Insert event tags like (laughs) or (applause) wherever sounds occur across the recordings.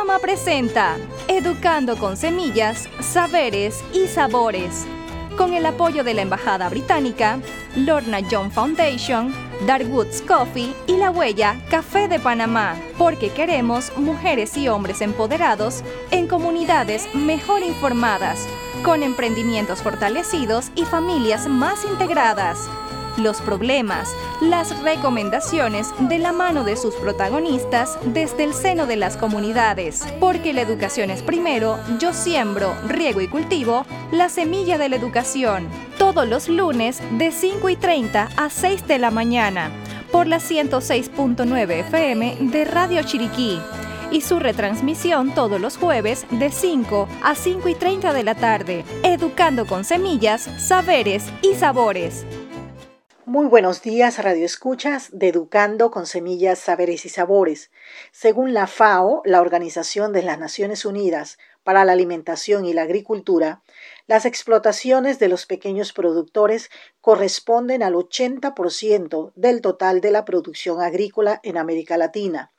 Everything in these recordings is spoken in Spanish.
programa presenta Educando con Semillas, Saberes y Sabores, con el apoyo de la Embajada Británica, Lorna John Foundation, Darwoods Coffee y La Huella Café de Panamá, porque queremos mujeres y hombres empoderados en comunidades mejor informadas, con emprendimientos fortalecidos y familias más integradas los problemas, las recomendaciones de la mano de sus protagonistas desde el seno de las comunidades. Porque la educación es primero, yo siembro, riego y cultivo la semilla de la educación. Todos los lunes de 5 y 30 a 6 de la mañana por la 106.9 FM de Radio Chiriquí y su retransmisión todos los jueves de 5 a 5 y 30 de la tarde, educando con semillas, saberes y sabores. Muy buenos días, Radio Escuchas de Educando con Semillas, Saberes y Sabores. Según la FAO, la Organización de las Naciones Unidas para la Alimentación y la Agricultura, las explotaciones de los pequeños productores corresponden al 80% del total de la producción agrícola en América Latina.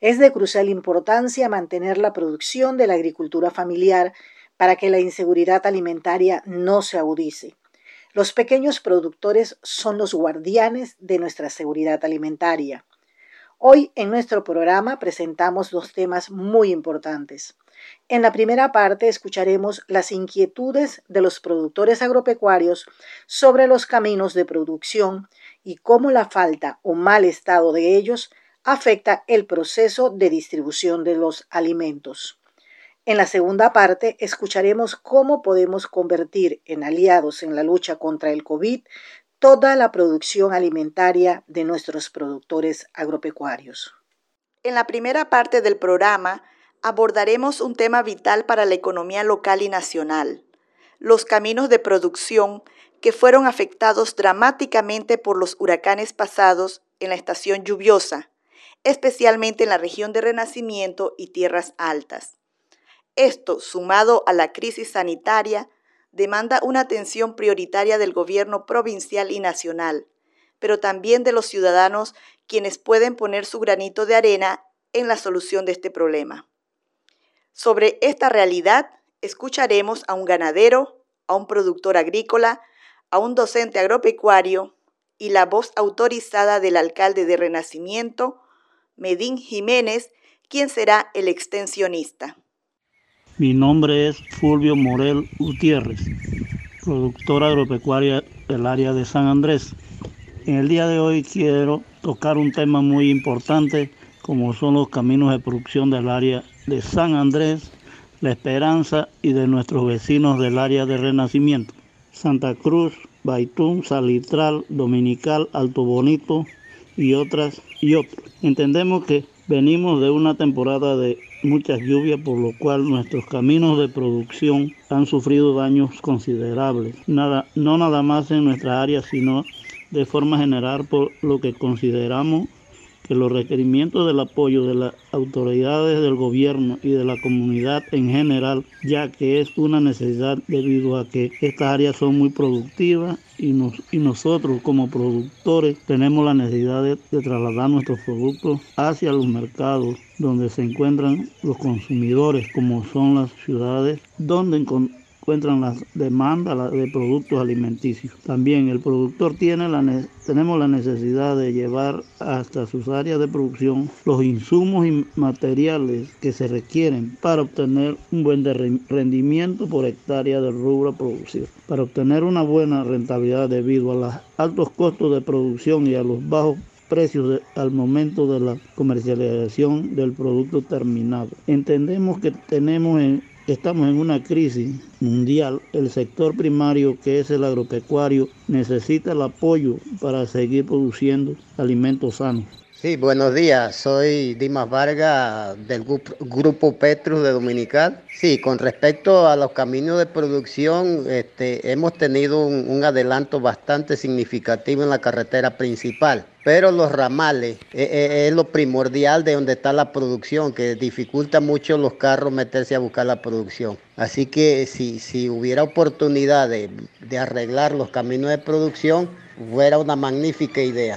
Es de crucial importancia mantener la producción de la agricultura familiar para que la inseguridad alimentaria no se agudice. Los pequeños productores son los guardianes de nuestra seguridad alimentaria. Hoy en nuestro programa presentamos dos temas muy importantes. En la primera parte escucharemos las inquietudes de los productores agropecuarios sobre los caminos de producción y cómo la falta o mal estado de ellos afecta el proceso de distribución de los alimentos. En la segunda parte escucharemos cómo podemos convertir en aliados en la lucha contra el COVID toda la producción alimentaria de nuestros productores agropecuarios. En la primera parte del programa abordaremos un tema vital para la economía local y nacional, los caminos de producción que fueron afectados dramáticamente por los huracanes pasados en la estación lluviosa, especialmente en la región de Renacimiento y Tierras Altas. Esto, sumado a la crisis sanitaria, demanda una atención prioritaria del gobierno provincial y nacional, pero también de los ciudadanos quienes pueden poner su granito de arena en la solución de este problema. Sobre esta realidad, escucharemos a un ganadero, a un productor agrícola, a un docente agropecuario y la voz autorizada del alcalde de Renacimiento, Medín Jiménez, quien será el extensionista. Mi nombre es Fulvio Morel Gutiérrez, productor agropecuaria del área de San Andrés. En el día de hoy quiero tocar un tema muy importante como son los caminos de producción del área de San Andrés, La Esperanza y de nuestros vecinos del área de Renacimiento. Santa Cruz, Baitún, Salitral, Dominical, Alto Bonito y otras y otros. Entendemos que venimos de una temporada de muchas lluvias, por lo cual nuestros caminos de producción han sufrido daños considerables. Nada, no nada más en nuestra área, sino de forma general por lo que consideramos que los requerimientos del apoyo de las autoridades del gobierno y de la comunidad en general, ya que es una necesidad debido a que estas áreas son muy productivas y, y nosotros como productores tenemos la necesidad de, de trasladar nuestros productos hacia los mercados donde se encuentran los consumidores, como son las ciudades, donde encuentran las demandas de productos alimenticios. También el productor tiene la, tenemos la necesidad de llevar hasta sus áreas de producción los insumos y materiales que se requieren para obtener un buen rendimiento por hectárea de rubro producido. Para obtener una buena rentabilidad debido a los altos costos de producción y a los bajos precios al momento de la comercialización del producto terminado. Entendemos que tenemos en, Estamos en una crisis mundial. El sector primario, que es el agropecuario, necesita el apoyo para seguir produciendo alimentos sanos. Sí, buenos días. Soy Dimas Vargas del Grupo Petrus de Dominical. Sí, con respecto a los caminos de producción, este, hemos tenido un, adelanto bastante significativo en la carretera principal pero los ramales eh, eh, es, lo primordial de donde está la producción, que dificulta mucho los carros meterse a buscar la producción. Así que si, si hubiera oportunidad de, de arreglar los caminos de producción, fuera una magnífica idea.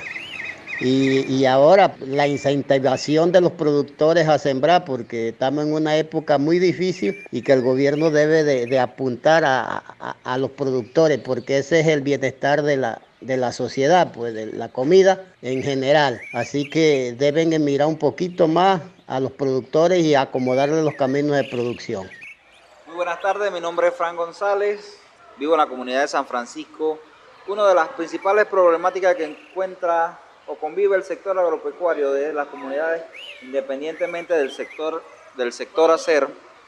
Y, ahora la incentivación de los productores a sembrar, porque estamos en una época muy difícil y que el gobierno debe de, apuntar a, los productores, porque ese es el bienestar de la, de la sociedad, pues de la comida en general. Así que deben mirar un poquito más a los productores y acomodarle los caminos de producción. Muy buenas tardes, mi nombre es Fran González, vivo en la comunidad de San Francisco. Una de las principales problemáticas que encuentra convive el sector agropecuario de las comunidades, independientemente del sector, del sector hacer,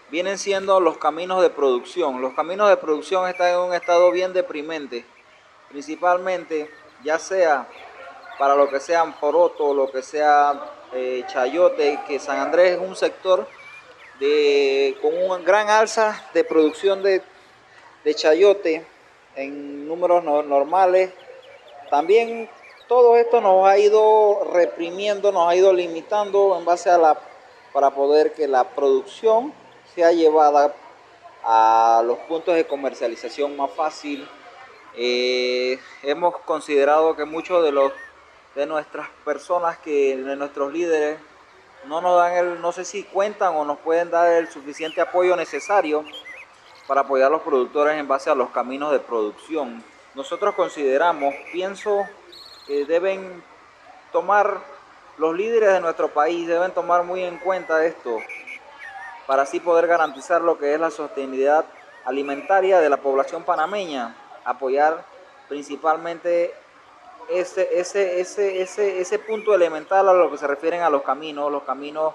vienen siendo los caminos de producción. Los caminos de producción están en un estado bien deprimente, principalmente ya sea para lo que sean poroto, lo que sea eh, chayote, que San Andrés es un sector de, con una gran alza de producción de, de chayote en números normales. También todo esto nos ha ido reprimiendo, nos ha ido limitando en base a la, para poder que la producción sea llevada a los puntos de comercialización más fácil. Eh, hemos considerado que muchos de los de nuestras personas que de nuestros líderes no nos dan el no sé si cuentan o nos pueden dar el suficiente apoyo necesario para apoyar a los productores en base a los caminos de producción. Nosotros consideramos, pienso deben tomar, los líderes de nuestro país deben tomar muy en cuenta esto para así poder garantizar lo que es la sostenibilidad alimentaria de la población panameña, apoyar principalmente ese, ese, ese, ese, ese punto elemental a lo que se refieren a los caminos, los caminos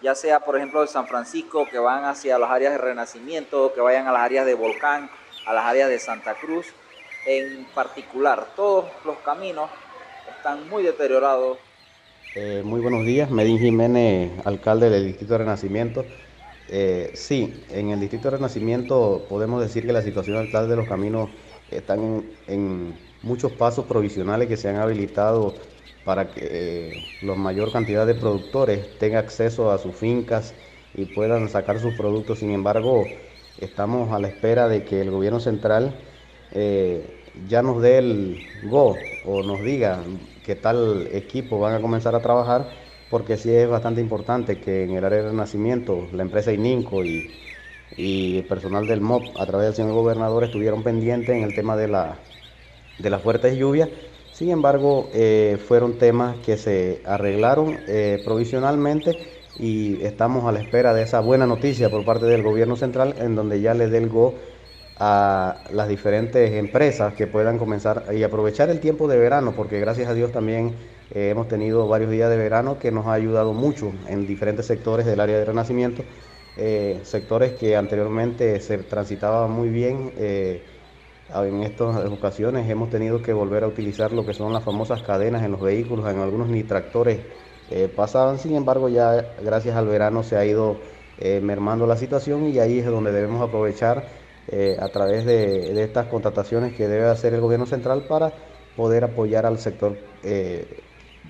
ya sea por ejemplo de San Francisco, que van hacia las áreas de Renacimiento, que vayan a las áreas de Volcán, a las áreas de Santa Cruz, en particular, todos los caminos están muy deteriorados. Eh, muy buenos días, Medín Jiménez, alcalde del Distrito de Renacimiento. Eh, sí, en el Distrito de Renacimiento podemos decir que la situación actual de los caminos están en, muchos pasos provisionales que se han habilitado para que eh, la mayor cantidad de productores tengan acceso a sus fincas y puedan sacar sus productos. Sin embargo, estamos a la espera de que el gobierno central ya nos dé el go o nos diga que tal equipo van a comenzar a trabajar, porque sí es bastante importante que en el área de renacimiento la empresa ININCO y, y el personal del MOP a través del señor gobernador estuvieron pendientes en el tema de, la, de las fuertes lluvias. Sin embargo, eh, fueron temas que se arreglaron eh, provisionalmente y estamos a la espera de esa buena noticia por parte del gobierno central en donde ya le dé el go a las diferentes empresas que puedan comenzar y aprovechar el tiempo de verano, porque gracias a Dios también eh, hemos tenido varios días de verano que nos ha ayudado mucho en diferentes sectores del área de renacimiento, eh, sectores que anteriormente se transitaban muy bien. Eh, en estas ocasiones hemos tenido que volver a utilizar lo que son las famosas cadenas en los vehículos, en algunos ni tractores pasaban, sin embargo ya gracias al verano se ha ido mermando la situación y ahí es donde debemos aprovechar eh, a través de, estas contrataciones que debe hacer el gobierno central para poder apoyar al sector eh,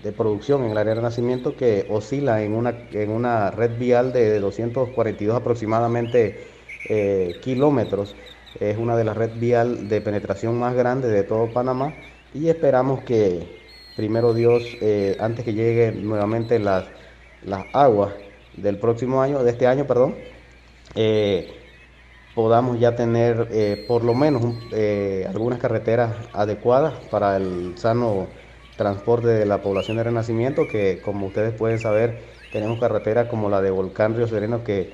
de producción en el área de nacimiento que oscila en una, en una red vial de 242 aproximadamente eh, kilómetros. Es una de las red vial de penetración más grandes de todo Panamá y esperamos que primero Dios, antes que lleguen nuevamente las, las aguas del próximo año, de este año, perdón, podamos ya tener eh, por lo menos eh, algunas carreteras adecuadas para el sano transporte de la población de Renacimiento, que como ustedes pueden saber, tenemos carreteras como la de Volcán Río Sereno que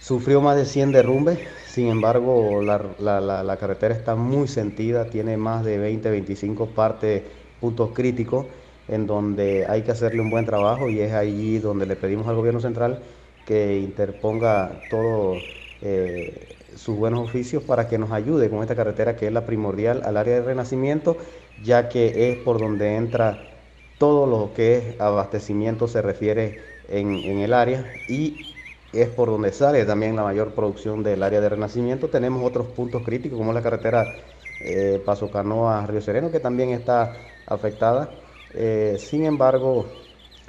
sufrió más de 100 derrumbes, sin embargo la, carretera está muy sentida, tiene más de 20, 25 partes, puntos críticos, en donde hay que hacerle un buen trabajo y es allí donde le pedimos al gobierno central que interponga todo eh, sus buenos oficios para que nos ayude con esta carretera que es la primordial al área de Renacimiento, ya que es por donde entra todo lo que es abastecimiento se refiere en, el área y es por donde sale también la mayor producción del área de Renacimiento. Tenemos otros puntos críticos como la carretera eh, Paso Canoa Río Sereno que también está afectada. Eh, sin embargo,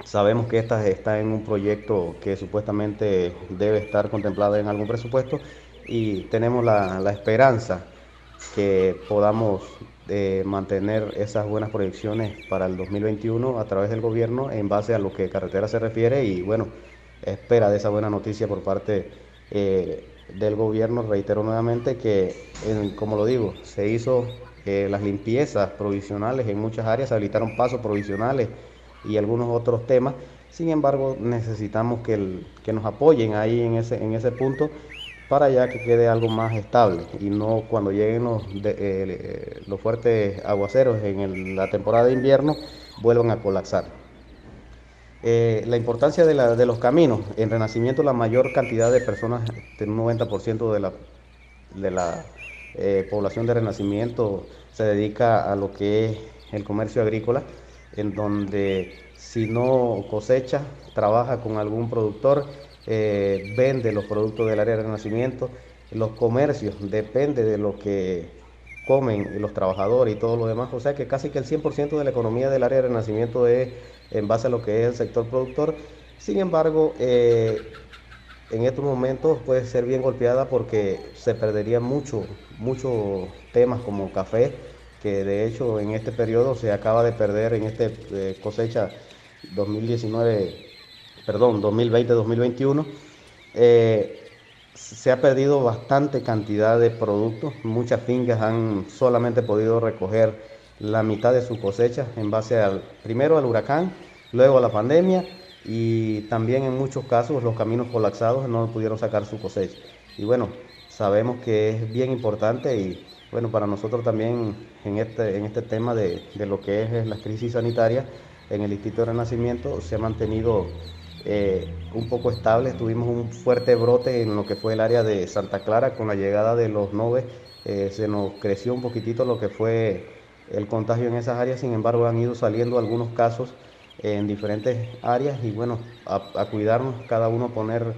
Sabemos que esta está en un proyecto que supuestamente debe estar contemplado en algún presupuesto y tenemos la, esperanza que podamos eh, mantener esas buenas proyecciones para el 2021 a través del gobierno en base a lo que carretera se refiere y bueno, espera de esa buena noticia por parte eh, del gobierno. Reitero nuevamente que, como lo digo, se hizo eh, las limpiezas provisionales en muchas áreas, se habilitaron pasos provisionales y algunos otros temas. Sin embargo, necesitamos que, que nos apoyen ahí en ese, en ese punto para ya que quede algo más estable y no cuando lleguen los, eh, fuertes aguaceros en la temporada de invierno vuelvan a colapsar. Eh, la importancia de, los caminos. En Renacimiento la mayor cantidad de personas, un 90% de la, de la eh, población de Renacimiento se dedica a lo que es el comercio agrícola, en donde si no cosecha, trabaja con algún productor eh, vende los productos del área de renacimiento, los comercios depende de lo que comen los trabajadores y todo lo demás, o sea que casi que el 100% de la economía del área de renacimiento es en base a lo que es el sector productor, sin embargo, eh, en estos momentos puede ser bien golpeada porque se perderían mucho, muchos temas como café, que de hecho en este periodo se acaba de perder en esta eh, cosecha 2019 perdón, 2020-2021, eh, se ha perdido bastante cantidad de productos. Muchas fincas han solamente podido recoger la mitad de su cosecha en base al primero al huracán, luego a la pandemia y también en muchos casos los caminos colapsados no pudieron sacar su cosecha. Y bueno, sabemos que es bien importante y bueno, para nosotros también en este, en este tema de, de lo que es la crisis sanitaria, en el Instituto de Renacimiento se ha mantenido eh, un poco estable. Tuvimos un fuerte brote en lo que fue el área de Santa Clara con la llegada de los noves. Eh, se nos creció un poquitito lo que fue el contagio en esas áreas. Sin embargo, han ido saliendo algunos casos en diferentes áreas y bueno, a, cuidarnos, cada uno poner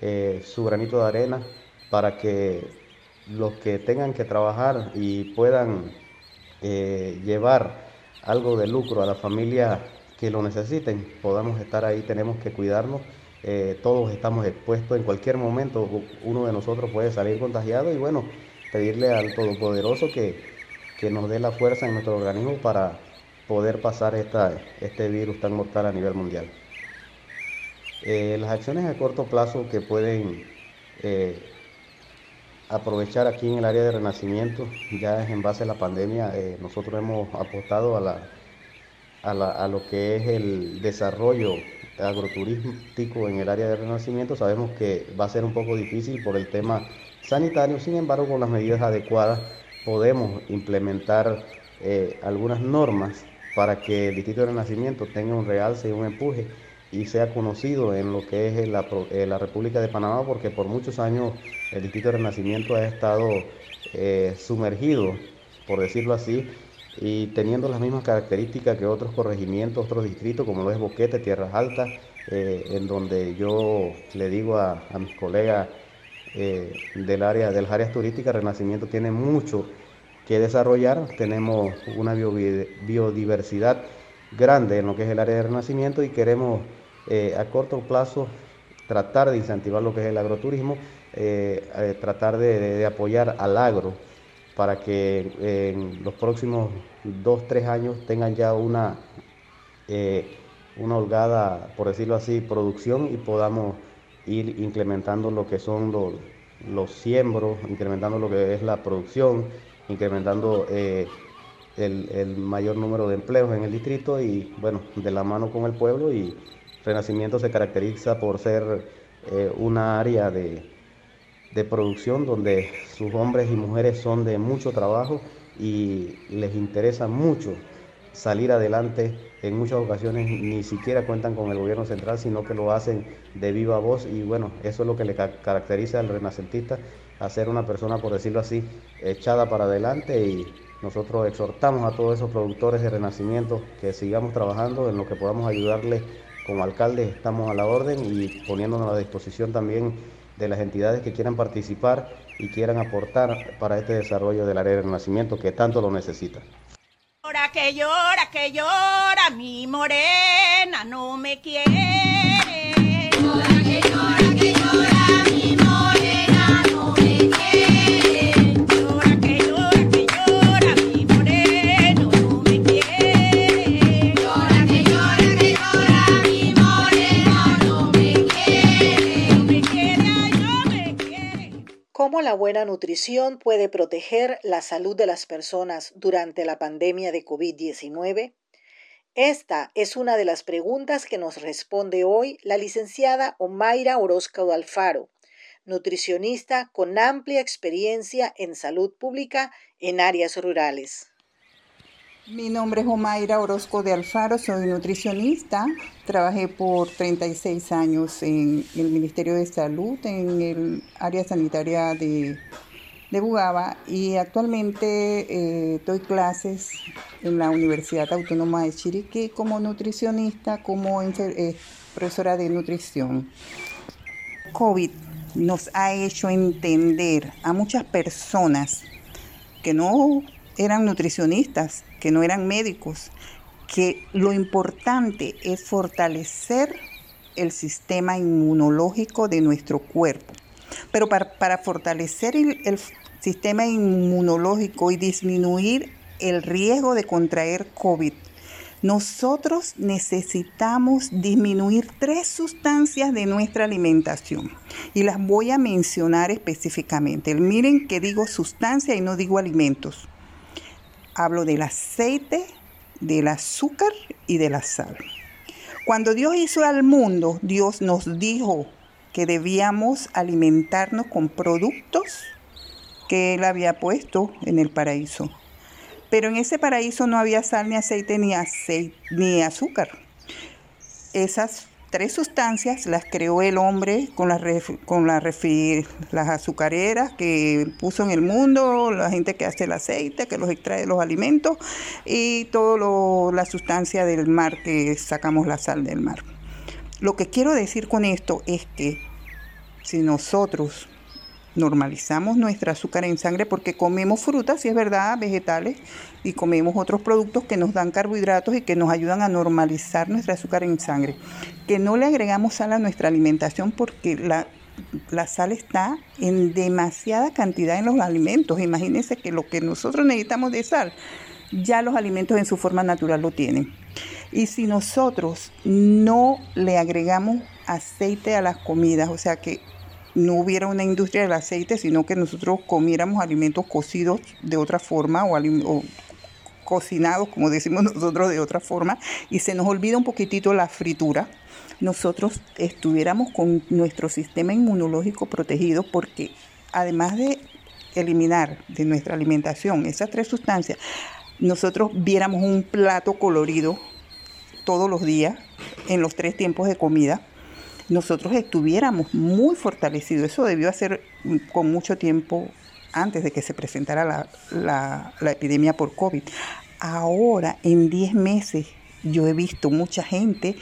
eh, su granito de arena para que los que tengan que trabajar y puedan llevar algo de lucro a la familia que lo necesiten, podamos estar ahí, tenemos que cuidarnos. Eh, todos estamos expuestos en cualquier momento, uno de nosotros puede salir contagiado y bueno, pedirle al Todopoderoso que, que nos dé la fuerza en nuestro organismo para poder pasar esta, este virus tan mortal a nivel mundial. Eh, las acciones a corto plazo que pueden eh, aprovechar aquí en el área de renacimiento, ya en base a la pandemia, nosotros hemos apostado a la a, lo que es el desarrollo agroturístico en el área de renacimiento, sabemos que va a ser un poco difícil por el tema sanitario, sin embargo con las medidas adecuadas podemos implementar eh, algunas normas para que el Distrito de Renacimiento tenga un realce y un empuje y sea conocido en lo que es la, eh, la República de Panamá, porque por muchos años el Distrito de Renacimiento ha estado eh, sumergido, por decirlo así, y teniendo las mismas características que otros corregimientos, otros distritos, como lo es Boquete, Tierras Altas, eh, en donde yo le digo a, mis colegas eh, del área, de las áreas turísticas, Renacimiento tiene mucho que desarrollar, tenemos una biodiversidad grande en lo que es el área de Renacimiento y queremos eh, a corto plazo tratar de incentivar lo que es el agroturismo, tratar de apoyar al agro para que en los próximos dos, tres años tengan ya una, eh, una holgada, por decirlo así, producción y podamos ir incrementando lo que son los, los siembros, incrementando lo que es la producción, incrementando eh, el, mayor número de empleos en el distrito y bueno, de la mano con el pueblo y Renacimiento se caracteriza por ser eh, una área de, de producción donde sus hombres y mujeres son de mucho trabajo y les interesa mucho salir adelante. En muchas ocasiones ni siquiera cuentan con el gobierno central, sino que lo hacen de viva voz. Y bueno, eso es lo que le caracteriza al renacentista, a ser una persona, por decirlo así, echada para adelante. Y nosotros exhortamos a todos esos productores de renacimiento que sigamos trabajando en lo que podamos ayudarles como alcaldes, estamos a la orden y poniéndonos a disposición también de las entidades que quieran participar y quieran aportar para este desarrollo del área de renacimiento que tanto lo necesita. Cómo la buena nutrición puede proteger la salud de las personas durante la pandemia de COVID-19? Esta es una de las preguntas que nos responde hoy la licenciada Omaira Orozco Alfaro, nutricionista con amplia experiencia en salud pública en áreas rurales. Mi nombre es Omaira Orozco de Alfaro, soy nutricionista. Trabajé por 36 años en el Ministerio de Salud, en el área sanitaria de, Bugaba y actualmente eh, doy clases en la Universidad Autónoma de Chiriquí como nutricionista, como eh, profesora de nutrición. COVID nos ha hecho entender a muchas personas que no eran nutricionistas, que no eran médicos, que lo importante es fortalecer el sistema inmunológico de nuestro cuerpo. Pero para, fortalecer el, sistema inmunológico y disminuir el riesgo de contraer COVID, nosotros necesitamos disminuir tres sustancias de nuestra alimentación y las voy a mencionar específicamente. Miren que digo sustancia y no digo alimentos. Hablo del aceite, del azúcar y de la sal. Cuando Dios hizo al mundo, Dios nos dijo que debíamos alimentarnos con productos que Él había puesto en el paraíso. Pero en ese paraíso no había sal, ni aceite, ni, aceite, ni azúcar. Esas tres sustancias las creó el hombre con las, con las azucareras que puso en el mundo, la gente que hace el aceite, que los extrae de los alimentos y toda la sustancia del mar que sacamos la sal del mar. Lo que quiero decir con esto es que si nosotros normalizamos nuestra azúcar en sangre porque comemos frutas, si es verdad, vegetales, y comemos otros productos que nos dan carbohidratos y que nos ayudan a normalizar nuestra azúcar en sangre. Que no le agregamos sal a nuestra alimentación porque la, la sal está en demasiada cantidad en los alimentos. Imagínense que lo que nosotros necesitamos de sal, ya los alimentos en su forma natural lo tienen. Y si nosotros no le agregamos aceite a las comidas, o sea que no hubiera una industria del aceite, sino que nosotros comiéramos alimentos cocidos de otra forma o, cocinados, como decimos (laughs) nosotros, de otra forma, y se nos olvida un poquitito la fritura, nosotros estuviéramos con nuestro sistema inmunológico protegido porque además de eliminar de nuestra alimentación esas tres sustancias, nosotros viéramos un plato colorido todos los días en los tres tiempos de comida nosotros estuviéramos muy fortalecidos. Eso debió hacer con mucho tiempo antes de que se presentara la, epidemia por COVID. Ahora, en 10 meses, yo he visto mucha gente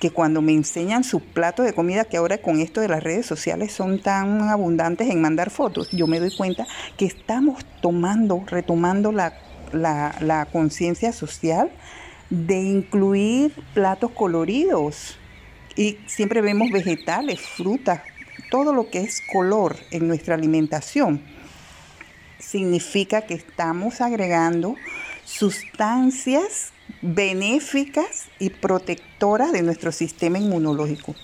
que cuando me enseñan sus platos de comida, que ahora con esto de las redes sociales son tan abundantes en mandar fotos, yo me doy cuenta que estamos tomando, retomando la, la conciencia social de incluir platos coloridos y siempre vemos vegetales, frutas, todo lo que es color en nuestra alimentación. Significa que estamos agregando sustancias benéficas y protectoras de nuestro sistema inmunológico.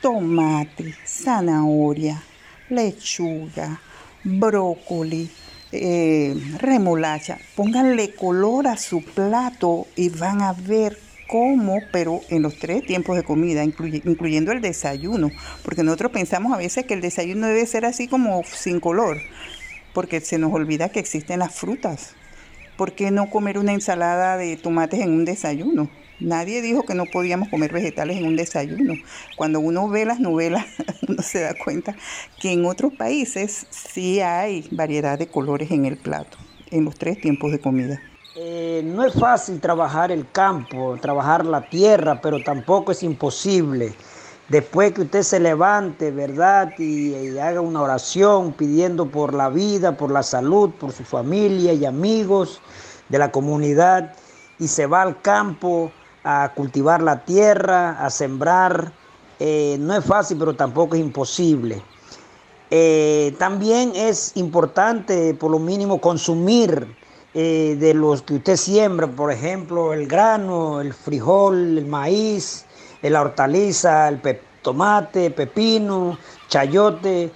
Tomate, zanahoria, lechuga, brócoli, eh, remolacha. Pónganle color a su plato y van a ver como, pero en los tres tiempos de comida, incluyendo el desayuno, porque nosotros pensamos a veces que el desayuno debe ser así como sin color, porque se nos olvida que existen las frutas. ¿Por qué no comer una ensalada de tomates en un desayuno? Nadie dijo que no podíamos comer vegetales en un desayuno. Cuando uno ve las novelas, (laughs) uno se da cuenta que en otros países sí hay variedad de colores en el plato, en los tres tiempos de comida. Eh, no es fácil trabajar el campo, trabajar la tierra, pero tampoco es imposible. Después que usted se levante, ¿verdad? Y, haga una oración pidiendo por la vida, por la salud, por su familia y amigos de la comunidad, y se va al campo a cultivar la tierra, a sembrar, eh, no es fácil, pero tampoco es imposible. Eh, también es importante, por lo mínimo, consumir eh, de los que usted siembra, por ejemplo, el grano, el frijol, el maíz, la hortaliza, el tomate, pepino, chayote,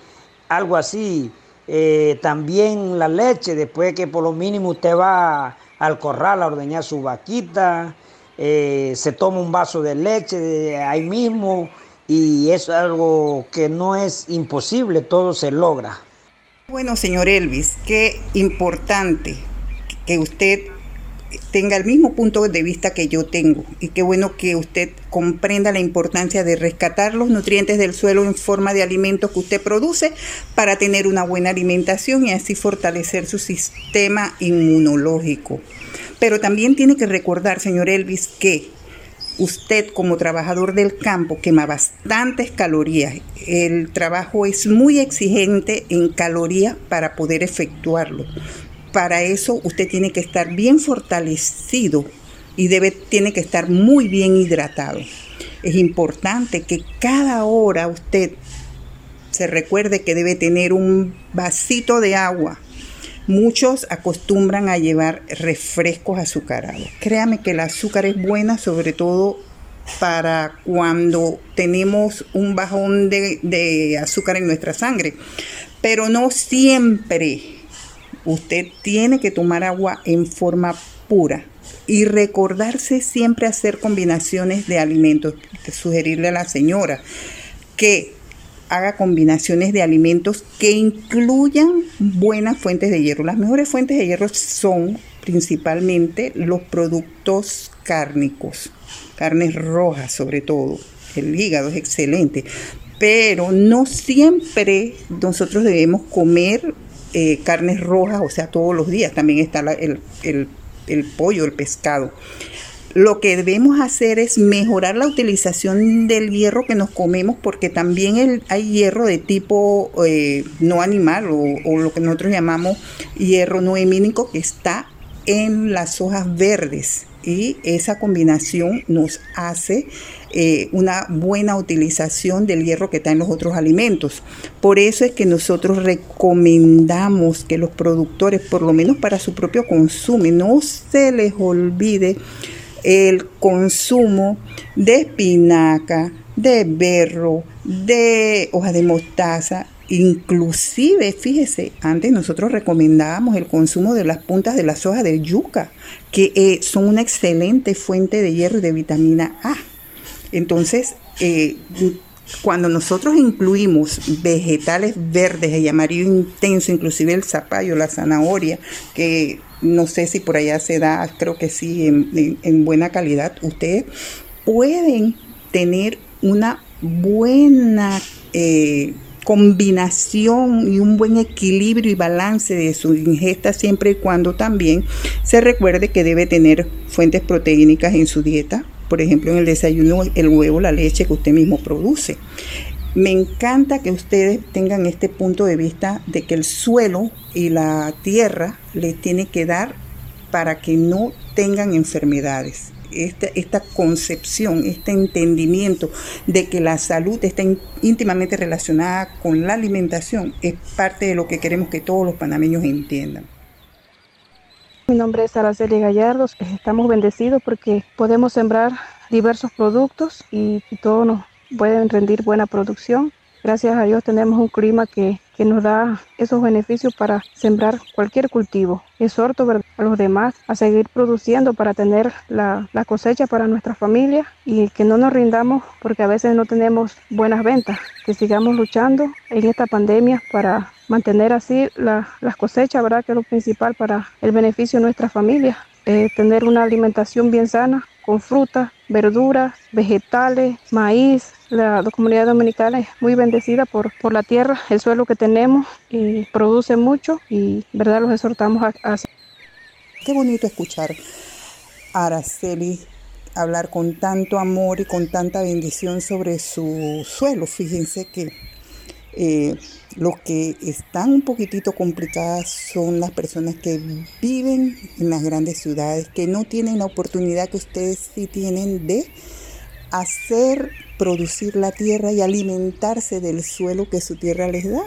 algo así. Eh, también la leche, después que por lo mínimo usted va al corral a ordeñar su vaquita, eh, se toma un vaso de leche ahí mismo y es algo que no es imposible, todo se logra. Bueno, señor Elvis, qué importante que usted tenga el mismo punto de vista que yo tengo y qué bueno que usted comprenda la importancia de rescatar los nutrientes del suelo en forma de alimentos que usted produce para tener una buena alimentación y así fortalecer su sistema inmunológico. Pero también tiene que recordar, señor Elvis, que usted como trabajador del campo quema bastantes calorías. El trabajo es muy exigente en calorías para poder efectuarlo para eso usted tiene que estar bien fortalecido y debe, tiene que estar muy bien hidratado. Es importante que cada hora usted se recuerde que debe tener un vasito de agua. Muchos acostumbran a llevar refrescos azucarados. Créame que el azúcar es buena, sobre todo para cuando tenemos un bajón de, de azúcar en nuestra sangre, pero no siempre Usted tiene que tomar agua en forma pura y recordarse siempre hacer combinaciones de alimentos. Sugerirle a la señora que haga combinaciones de alimentos que incluyan buenas fuentes de hierro. Las mejores fuentes de hierro son principalmente los productos cárnicos, carnes rojas sobre todo. El hígado es excelente, pero no siempre nosotros debemos comer eh, carnes rojas, o sea, todos los días. También está el, el pollo, el pescado. Lo que debemos hacer es mejorar la utilización del hierro que nos comemos porque también hay hierro de tipo eh, no animal o, o, lo que nosotros llamamos hierro no hemínico que está en las hojas verdes y esa combinación nos hace eh, una buena utilización del hierro que está en los otros alimentos. Por eso es que nosotros recomendamos que los productores, por lo menos para su propio consumo, no se les olvide el consumo de espinaca, de berro, de hoja de mostaza. Inclusive, fíjese, antes nosotros recomendábamos el consumo de las puntas de las hojas de yuca, que eh, son una excelente fuente de hierro y de vitamina A. Entonces, eh, cuando nosotros incluimos vegetales verdes y amarillo intenso, inclusive el zapallo, la zanahoria, que no sé si por allá se da, creo que sí, en, buena calidad, ustedes pueden tener una buena eh, combinación y un buen equilibrio y balance de su ingesta siempre y cuando también se recuerde que debe tener fuentes proteínicas en su dieta, por ejemplo, en el desayuno, el huevo, la leche que usted mismo produce. Me encanta que ustedes tengan este punto de vista de que el suelo y la tierra les tiene que dar para que no tengan enfermedades. Esta, esta, concepción, este entendimiento de que la salud está íntimamente relacionada con la alimentación es parte de lo que queremos que todos los panameños entiendan. Mi nombre es Araceli Gallardos. Estamos bendecidos porque podemos sembrar diversos productos y, todos nos pueden rendir buena producción. Gracias a Dios tenemos un clima que, nos da esos beneficios para sembrar cualquier cultivo. Exhorto a los demás a seguir produciendo para tener la, la, cosecha para nuestra familia y que no nos rindamos porque a veces no tenemos buenas ventas, que sigamos luchando en esta pandemia para mantener así las cosechas, ¿verdad? Que es lo principal para el beneficio de nuestra familia. Eh, tener una alimentación bien sana con frutas, verduras, vegetales, maíz. La, comunidad dominicana es muy bendecida por, por la tierra, el suelo que tenemos y produce mucho y verdad los exhortamos a, a Qué bonito escuchar a Araceli hablar con tanto amor y con tanta bendición sobre su suelo. Fíjense que eh, los que están un poquitito complicadas son las personas que viven en las grandes ciudades, que no tienen la oportunidad que ustedes sí tienen de hacer producir la tierra y alimentarse del suelo que su tierra les da.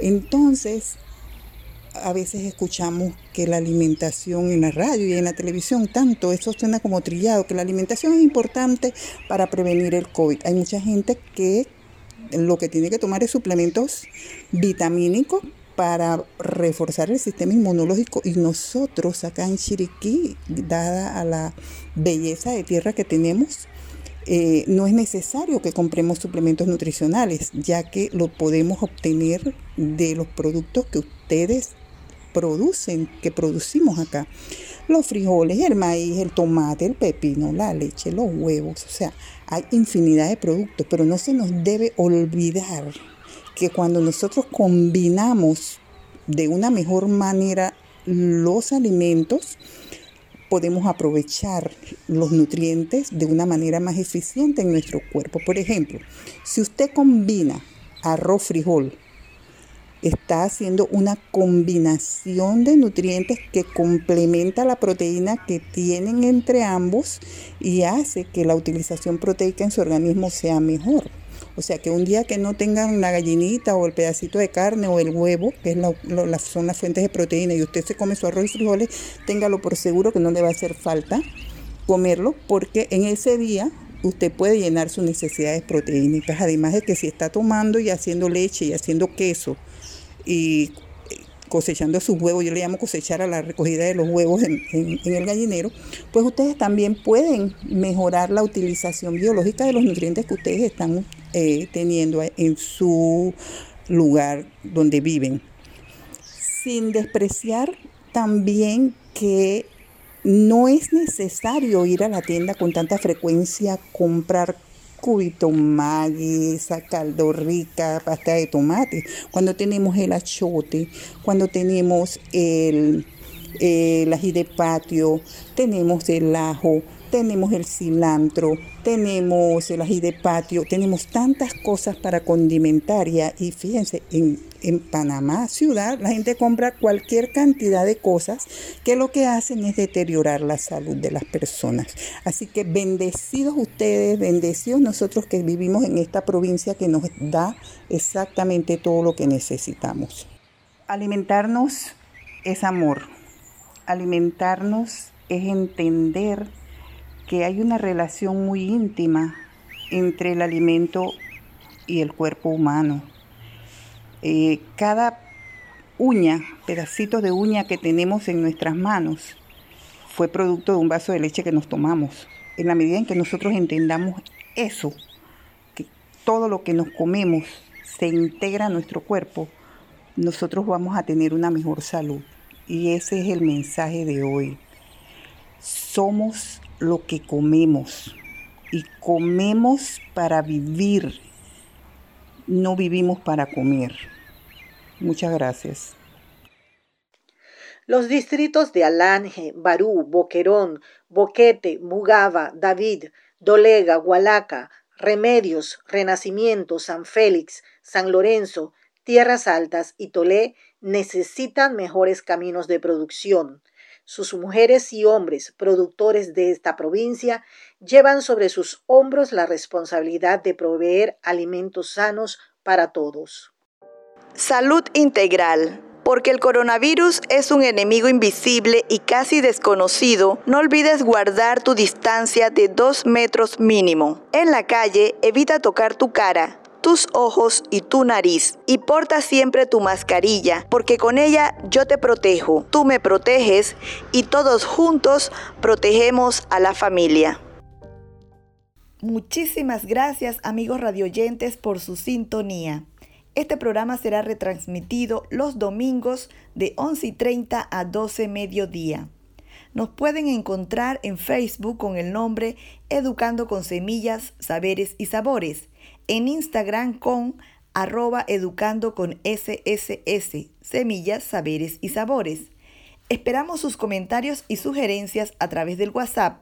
Entonces, a veces escuchamos que la alimentación en la radio y en la televisión, tanto eso suena como trillado, que la alimentación es importante para prevenir el COVID. Hay mucha gente que lo que tiene que tomar es suplementos vitamínicos para reforzar el sistema inmunológico y nosotros acá en Chiriquí, dada a la belleza de tierra que tenemos, eh, no es necesario que compremos suplementos nutricionales, ya que lo podemos obtener de los productos que ustedes producen, que producimos acá. Los frijoles, el maíz, el tomate, el pepino, la leche, los huevos, o sea, hay infinidad de productos, pero no se nos debe olvidar que cuando nosotros combinamos de una mejor manera los alimentos, podemos aprovechar los nutrientes de una manera más eficiente en nuestro cuerpo. Por ejemplo, si usted combina arroz frijol, está haciendo una combinación de nutrientes que complementa la proteína que tienen entre ambos y hace que la utilización proteica en su organismo sea mejor. O sea que un día que no tengan la gallinita o el pedacito de carne o el huevo, que es son las fuentes de proteína, y usted se come su arroz y frijoles, téngalo por seguro que no le va a hacer falta comerlo, porque en ese día usted puede llenar sus necesidades proteínicas. Además de que si está tomando y haciendo leche y haciendo queso y cosechando sus huevos, yo le llamo cosechar a la recogida de los huevos en, el gallinero, pues ustedes también pueden mejorar la utilización biológica de los nutrientes que ustedes están eh, teniendo en su lugar donde viven. Sin despreciar también que no es necesario ir a la tienda con tanta frecuencia, comprar cubito maggi, caldo rica, pasta de tomate, cuando tenemos el achote, cuando tenemos el, el ají de patio, tenemos el ajo, tenemos el cilantro, tenemos el ají de patio, tenemos tantas cosas para condimentar y fíjense, en, en, Panamá ciudad la gente compra cualquier cantidad de cosas que lo que hacen es deteriorar la salud de las personas. Así que bendecidos ustedes, bendecidos nosotros que vivimos en esta provincia que nos da exactamente todo lo que necesitamos. Alimentarnos es amor, alimentarnos es entender que hay una relación muy íntima entre el alimento y el cuerpo humano. Eh, cada uña, pedacito de uña que tenemos en nuestras manos, fue producto de un vaso de leche que nos tomamos. En la medida en que nosotros entendamos eso, que todo lo que nos comemos se integra a nuestro cuerpo, nosotros vamos a tener una mejor salud. Y ese es el mensaje de hoy. Somos lo que comemos y comemos para vivir, no vivimos para comer. Muchas gracias. Los distritos de Alange, Barú, Boquerón, Boquete, Mugaba, David, Dolega, Hualaca, Remedios, Renacimiento, San Félix, San Lorenzo, Tierras Altas y Tolé necesitan mejores caminos de producción sus mujeres y hombres productores de esta provincia llevan sobre sus hombros la responsabilidad de proveer alimentos sanos para todos. Salud integral. Porque el coronavirus es un enemigo invisible y casi desconocido, no olvides guardar tu distancia de dos metros mínimo. En la calle, evita tocar tu cara, tus ojos y tu nariz. Y porta siempre tu mascarilla, porque con ella yo te protejo, tú me proteges y todos juntos protegemos a la familia. Muchísimas gracias amigos radioyentes por su sintonía. Este programa será retransmitido los domingos de 11 y 30 a 12 mediodía. Nos pueden encontrar en Facebook con el nombre Educando con Semillas, Saberes y Sabores en Instagram con arroba educando con SSS, semillas, saberes y sabores. Esperamos sus comentarios y sugerencias a través del WhatsApp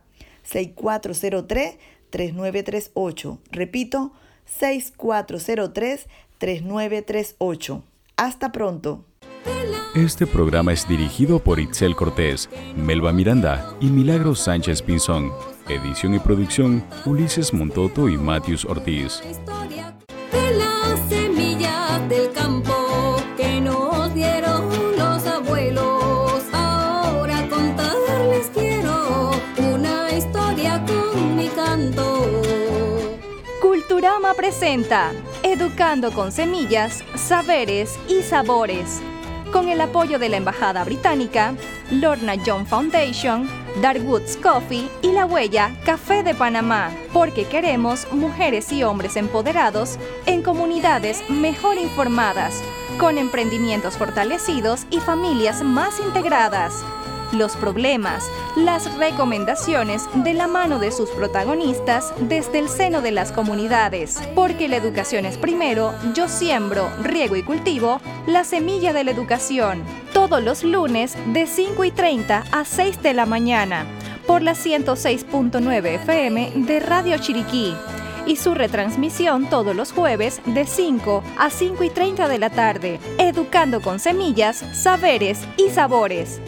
6403-3938. Repito, 6403-3938. Hasta pronto. Este programa es dirigido por Itzel Cortés, Melba Miranda y Milagros Sánchez Pinzón. Edición y producción, Ulises Montoto y Matius Ortiz. De las semillas del campo que nos dieron los abuelos. Ahora contarles quiero una historia con mi canto. Culturama presenta Educando con semillas, saberes y sabores con el apoyo de la Embajada Británica, Lorna John Foundation, Darwoods Coffee y La Huella Café de Panamá, porque queremos mujeres y hombres empoderados en comunidades mejor informadas, con emprendimientos fortalecidos y familias más integradas los problemas, las recomendaciones de la mano de sus protagonistas desde el seno de las comunidades. Porque la educación es primero, yo siembro, riego y cultivo la semilla de la educación. Todos los lunes de 5 y 30 a 6 de la mañana por la 106.9 FM de Radio Chiriquí y su retransmisión todos los jueves de 5 a 5 y 30 de la tarde, educando con semillas, saberes y sabores.